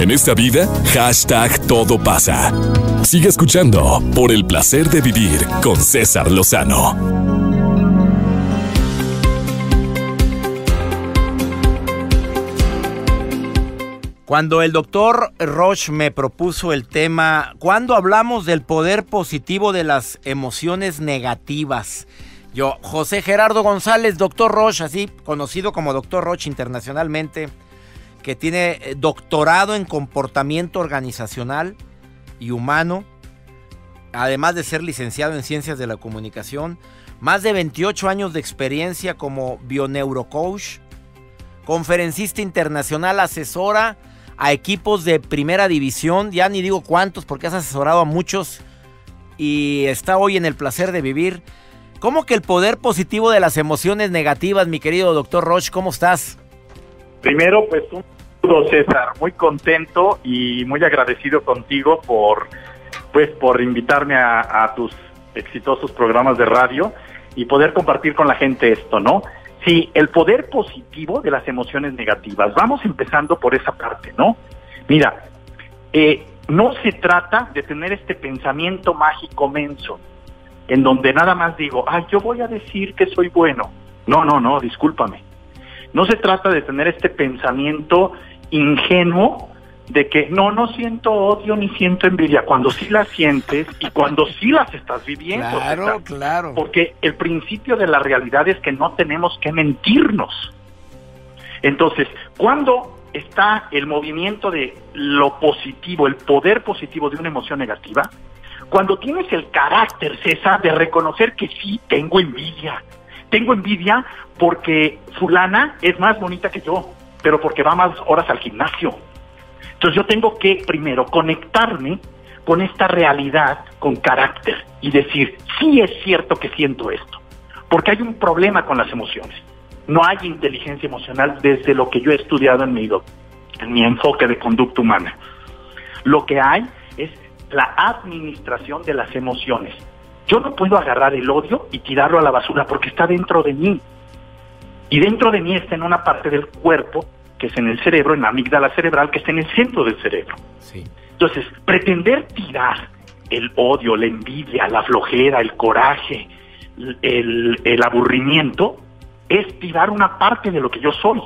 En esta vida, hashtag todo pasa. Sigue escuchando por el placer de vivir con César Lozano. Cuando el doctor Roche me propuso el tema, cuando hablamos del poder positivo de las emociones negativas, yo, José Gerardo González, doctor Roche, así conocido como doctor Roche internacionalmente, que tiene eh, doctorado en comportamiento organizacional y humano, además de ser licenciado en ciencias de la comunicación, más de 28 años de experiencia como bioneurocoach, conferencista internacional, asesora a equipos de primera división, ya ni digo cuántos porque has asesorado a muchos y está hoy en el placer de vivir. ¿Cómo que el poder positivo de las emociones negativas, mi querido doctor Roche? ¿Cómo estás? Primero, pues un César, muy contento y muy agradecido contigo por, pues, por invitarme a, a tus exitosos programas de radio y poder compartir con la gente esto, ¿no? Sí, el poder positivo de las emociones negativas. Vamos empezando por esa parte, ¿no? Mira, eh, no se trata de tener este pensamiento mágico menso, en donde nada más digo, ah, yo voy a decir que soy bueno. No, no, no, discúlpame. No se trata de tener este pensamiento ingenuo de que no, no siento odio ni siento envidia, cuando sí las sientes y cuando sí las estás viviendo. Claro, claro. Porque el principio de la realidad es que no tenemos que mentirnos. Entonces, cuando está el movimiento de lo positivo, el poder positivo de una emoción negativa, cuando tienes el carácter, César, de reconocer que sí tengo envidia. Tengo envidia porque fulana es más bonita que yo, pero porque va más horas al gimnasio entonces yo tengo que primero conectarme con esta realidad con carácter y decir, sí es cierto que siento esto, porque hay un problema con las emociones. No hay inteligencia emocional desde lo que yo he estudiado en mi, en mi enfoque de conducta humana. Lo que hay es la administración de las emociones. Yo no puedo agarrar el odio y tirarlo a la basura porque está dentro de mí. Y dentro de mí está en una parte del cuerpo que es en el cerebro, en la amígdala cerebral, que está en el centro del cerebro. Entonces, pretender tirar el odio, la envidia, la flojera, el coraje, el, el aburrimiento, es tirar una parte de lo que yo soy.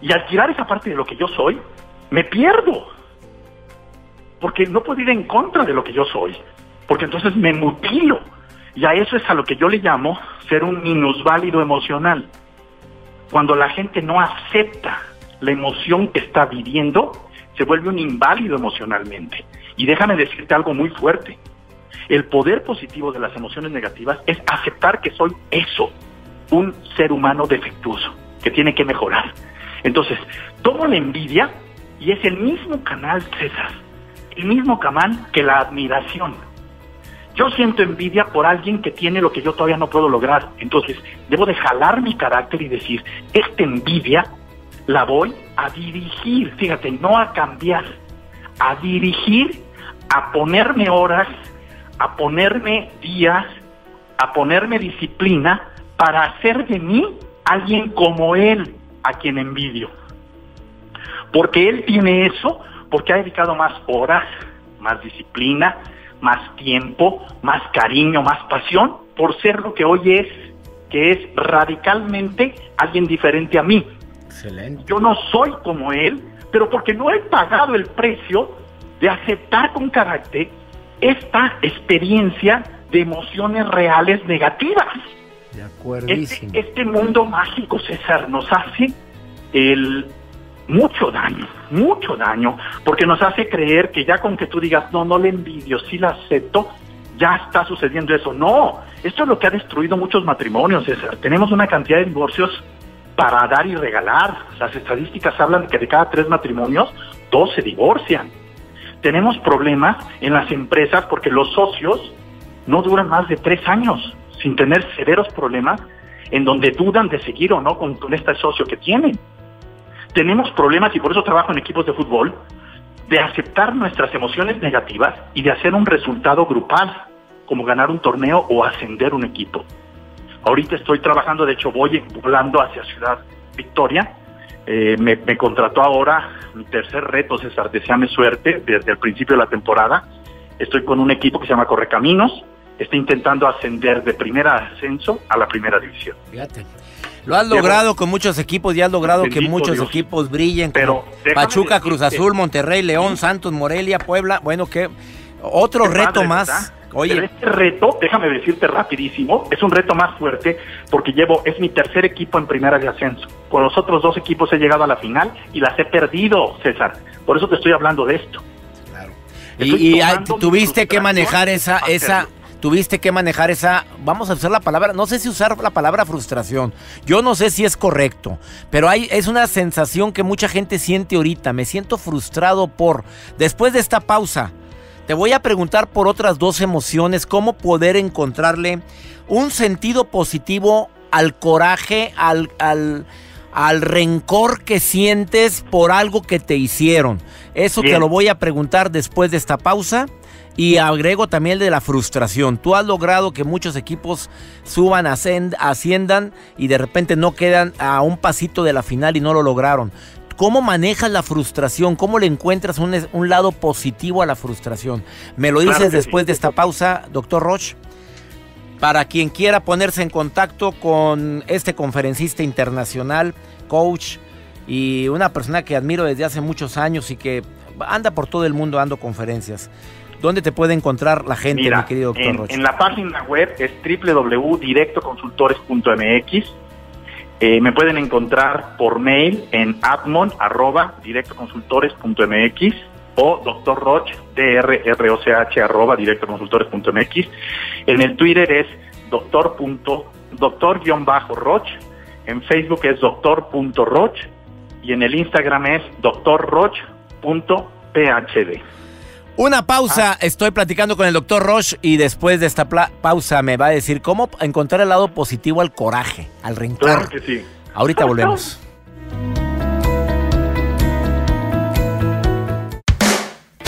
Y al tirar esa parte de lo que yo soy, me pierdo. Porque no puedo ir en contra de lo que yo soy. Porque entonces me mutilo. Y a eso es a lo que yo le llamo ser un minusválido emocional. Cuando la gente no acepta la emoción que está viviendo, se vuelve un inválido emocionalmente. Y déjame decirte algo muy fuerte. El poder positivo de las emociones negativas es aceptar que soy eso, un ser humano defectuoso, que tiene que mejorar. Entonces, tomo la envidia y es el mismo canal, César, el mismo canal que la admiración. Yo siento envidia por alguien que tiene lo que yo todavía no puedo lograr. Entonces, debo de jalar mi carácter y decir, esta envidia la voy a dirigir, fíjate, no a cambiar, a dirigir, a ponerme horas, a ponerme días, a ponerme disciplina para hacer de mí alguien como él, a quien envidio. Porque él tiene eso, porque ha dedicado más horas, más disciplina, más tiempo, más cariño, más pasión por ser lo que hoy es, que es radicalmente alguien diferente a mí. Excelente. Yo no soy como él, pero porque no he pagado el precio de aceptar con carácter esta experiencia de emociones reales negativas. De acuerdo. Este, este mundo mágico, César, nos hace el mucho daño, mucho daño, porque nos hace creer que ya con que tú digas, no, no le envidio, sí la acepto, ya está sucediendo eso. No, esto es lo que ha destruido muchos matrimonios, César. Tenemos una cantidad de divorcios para dar y regalar. Las estadísticas hablan de que de cada tres matrimonios, dos se divorcian. Tenemos problemas en las empresas porque los socios no duran más de tres años sin tener severos problemas en donde dudan de seguir o no con, con este socio que tienen tenemos problemas y por eso trabajo en equipos de fútbol, de aceptar nuestras emociones negativas y de hacer un resultado grupal, como ganar un torneo o ascender un equipo. Ahorita estoy trabajando, de hecho voy volando hacia Ciudad Victoria eh, me, contrató ahora, mi tercer reto, César, deseame suerte desde el principio de la temporada. Estoy con un equipo que se llama Correcaminos, está intentando ascender de primera ascenso a la primera división. Lo has logrado con muchos equipos y has logrado que muchos equipos brillen. Pero Pachuca, Cruz Azul, Monterrey, León, Santos, Morelia, Puebla. Bueno, que otro reto más. Oye. este reto, déjame decirte rapidísimo, es un reto más fuerte porque llevo, es mi tercer equipo en primera de ascenso. Con los otros dos equipos he llegado a la final y las he perdido, César. Por eso te estoy hablando de esto. Claro. y, tuviste que manejar esa, esa, tuviste que manejar esa, vamos a usar la palabra, no sé si usar la palabra frustración, yo no sé si es correcto, pero hay, es una sensación que mucha gente siente ahorita, me siento frustrado por, después de esta pausa, te voy a preguntar por otras dos emociones, cómo poder encontrarle un sentido positivo al coraje, al, al, al rencor que sientes por algo que te hicieron. Eso te lo voy a preguntar después de esta pausa. Y agrego también el de la frustración. Tú has logrado que muchos equipos suban, asciendan y de repente no quedan a un pasito de la final y no lo lograron. ¿Cómo manejas la frustración? ¿Cómo le encuentras un, lado positivo a la frustración? Me lo dices después de esta pausa, doctor Roche. Para quien quiera ponerse en contacto con este conferencista internacional, coach y una persona que admiro desde hace muchos años y que anda por todo el mundo dando conferencias. ¿Dónde te puede encontrar la gente, mi querido doctor en, En la página web es www.directoconsultores.mx. Eh, me pueden encontrar por mail en admon arroba directoconsultores.mx o doctor Roch, D-R-R-O-C-H, arroba directoconsultores.mx. En el Twitter es doctor doctor-roch. En Facebook es doctor.roch y en el Instagram es doctorroch.phd. Una pausa, ah. estoy platicando con el doctor Roche y después de esta pausa me va a decir cómo encontrar el lado positivo al coraje, al rencor. Claro que sí. Ahorita volvemos.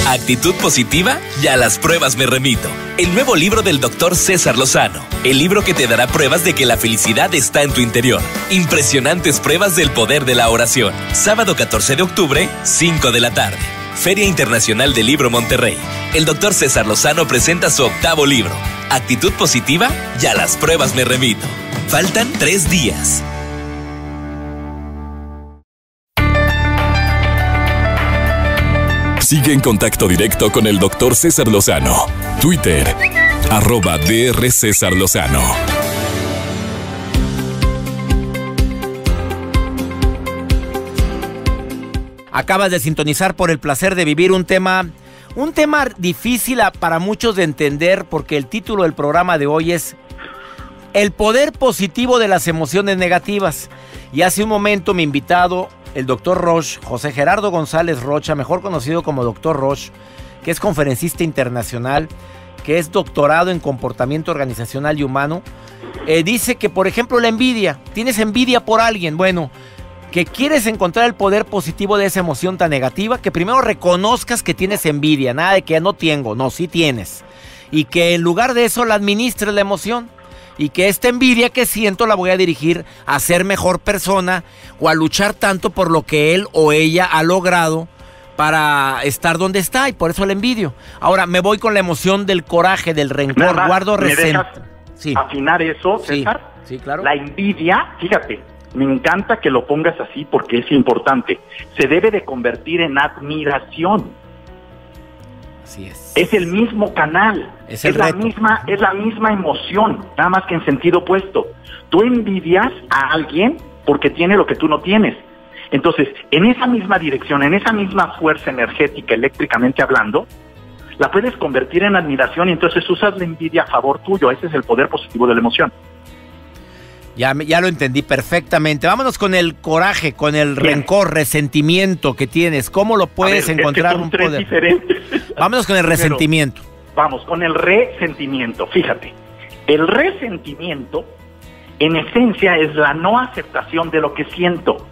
Actitud positiva y a las pruebas me remito. El nuevo libro del doctor César Lozano. El libro que te dará pruebas de que la felicidad está en tu interior. Impresionantes pruebas del poder de la oración. Sábado 14 de octubre, 5 de la tarde. Feria Internacional del Libro Monterrey. El doctor César Lozano presenta su octavo libro, Actitud Positiva y a las pruebas me remito. Faltan tres días. Sigue en contacto directo con el doctor César Lozano. Twitter, arroba DR César Lozano. Acabas de sintonizar por el placer de vivir un tema, un tema difícil para muchos de entender porque el título del programa de hoy es El poder positivo de las emociones negativas. Y hace un momento mi invitado, el doctor Roche, José Gerardo González Rocha, mejor conocido como doctor Roche, que es conferencista internacional, que es doctorado en comportamiento organizacional y humano, eh, dice que, por ejemplo, la envidia, tienes envidia por alguien, bueno, que quieres encontrar el poder positivo de esa emoción tan negativa, que primero reconozcas que tienes envidia, nada de que ya no tengo, no, sí tienes. Y que en lugar de eso la administres la emoción. Y que esta envidia que siento la voy a dirigir a ser mejor persona o a luchar tanto por lo que él o ella ha logrado para estar donde está y por eso la envidio. Ahora me voy con la emoción del coraje, del rencor, guardo resentimiento. Sí. Afinar eso, César. sí, claro. La envidia, fíjate, me encanta que lo pongas así porque es importante. Se debe de convertir en admiración. Así es. Es el mismo canal. Es, la misma, es la misma emoción, nada más que en sentido opuesto. Tú envidias a alguien porque tiene lo que tú no tienes. Entonces, en esa misma dirección, en esa misma fuerza energética, eléctricamente hablando, la puedes convertir en admiración y entonces usas la envidia a favor tuyo. Ese es el poder positivo de la emoción. Ya, ya lo entendí perfectamente. Vámonos con el coraje, con el rencor, resentimiento que tienes. ¿Cómo lo puedes encontrar un poder? Vámonos con el resentimiento. vamos, con el resentimiento. Fíjate, el resentimiento en esencia es la no aceptación de lo que siento.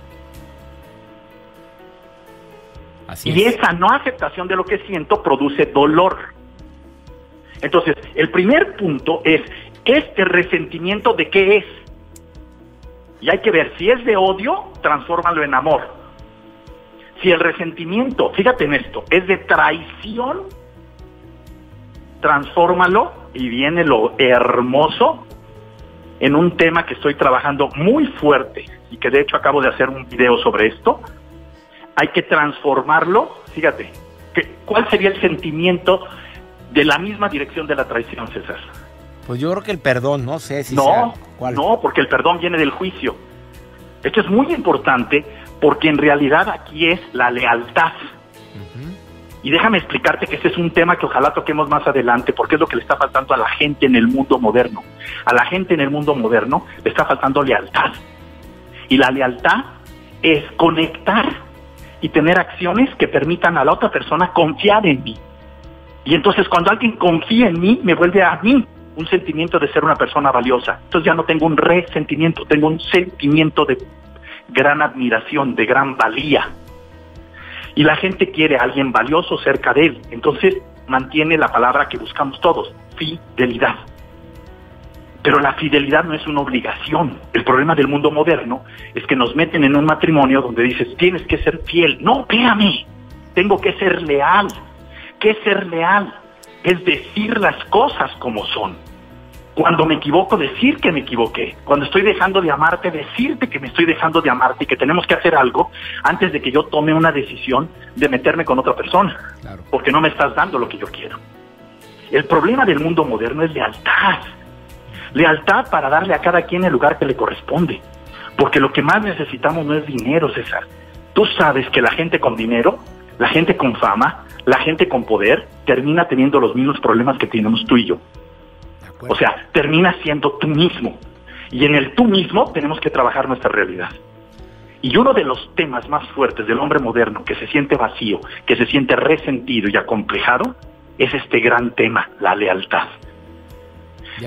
Así y esa no aceptación de lo que siento produce dolor. Entonces, el primer punto es, ¿este resentimiento de qué es? Y hay que ver, si es de odio, transfórmalo en amor. Si el resentimiento, fíjate en esto, es de traición, transfórmalo y viene lo hermoso en un tema que estoy trabajando muy fuerte y que de hecho acabo de hacer un video sobre esto. Hay que transformarlo, fíjate, ¿cuál sería el sentimiento de la misma dirección de la traición, César? Pues yo creo que el perdón, no sé si no, No, porque el perdón viene del juicio. Esto es muy importante porque en realidad aquí es la lealtad. Y déjame explicarte que ese es un tema que ojalá toquemos más adelante, porque es lo que le está faltando a la gente en el mundo moderno. A la gente en el mundo moderno le está faltando lealtad. Y la lealtad es conectar y tener acciones que permitan a la otra persona confiar en mí. Y entonces cuando alguien confía en mí, me vuelve a mí un sentimiento de ser una persona valiosa. Entonces ya no tengo un resentimiento, tengo un sentimiento de gran admiración, de gran valía. Y la gente quiere a alguien valioso cerca de él. Entonces mantiene la palabra que buscamos todos, fidelidad. Pero la fidelidad no es una obligación. El problema del mundo moderno es que nos meten en un matrimonio donde dices, tienes que ser fiel. No, espérame, tengo que ser leal. ¿Qué ser leal? Es decir las cosas como son. Cuando me equivoco, decir que me equivoqué. Cuando estoy dejando de amarte, decirte que me estoy dejando de amarte y que tenemos que hacer algo antes de que yo tome una decisión de meterme con otra persona. Porque no me estás dando lo que yo quiero. El problema del mundo moderno es lealtad. Lealtad para darle a cada quien el lugar que le corresponde. Porque lo que más necesitamos no es dinero, César. Tú sabes que la gente con dinero, la gente con fama, la gente con poder, termina teniendo los mismos problemas que tenemos tú y yo. O sea, termina siendo tú mismo. Y en el tú mismo tenemos que trabajar nuestra realidad. Y uno de los temas más fuertes del hombre moderno que se siente vacío, que se siente resentido y acomplejado, es este gran tema, la lealtad.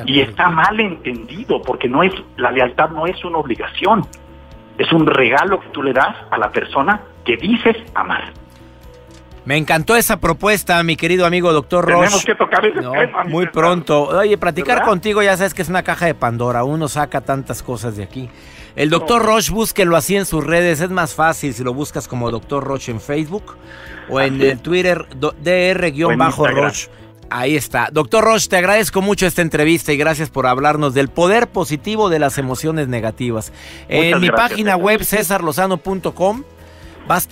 y está mal entendido porque no es la lealtad no es una obligación, es un regalo que tú le das a la persona que dices amar. Me encantó esa propuesta, mi querido amigo doctor Roche. Tenemos que tocar ese tema. Muy pronto. Oye, platicar contigo ya sabes que es una caja de Pandora. Uno saca tantas cosas de aquí. El doctor Roche, búsquelo así en sus redes. Es más fácil si lo buscas como doctor Roche en Facebook o en el Twitter dr-roche. Ahí está. Doctor Roche, te agradezco mucho esta entrevista y gracias por hablarnos del poder positivo de las emociones negativas. en mi página web, cesarlozano.com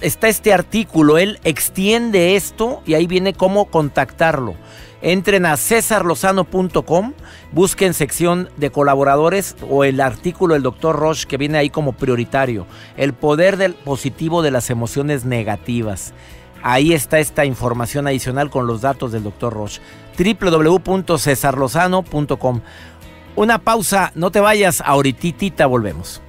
está este artículo, él extiende esto y ahí viene cómo contactarlo. Entren a cesarlozano.com, busquen sección de colaboradores o el artículo del doctor Roche que viene ahí como prioritario. El poder del positivo de las emociones negativas. Ahí está esta información adicional con los datos del doctor Roche. www.cesarlozano.com. Una pausa, no te vayas, ahorita volvemos.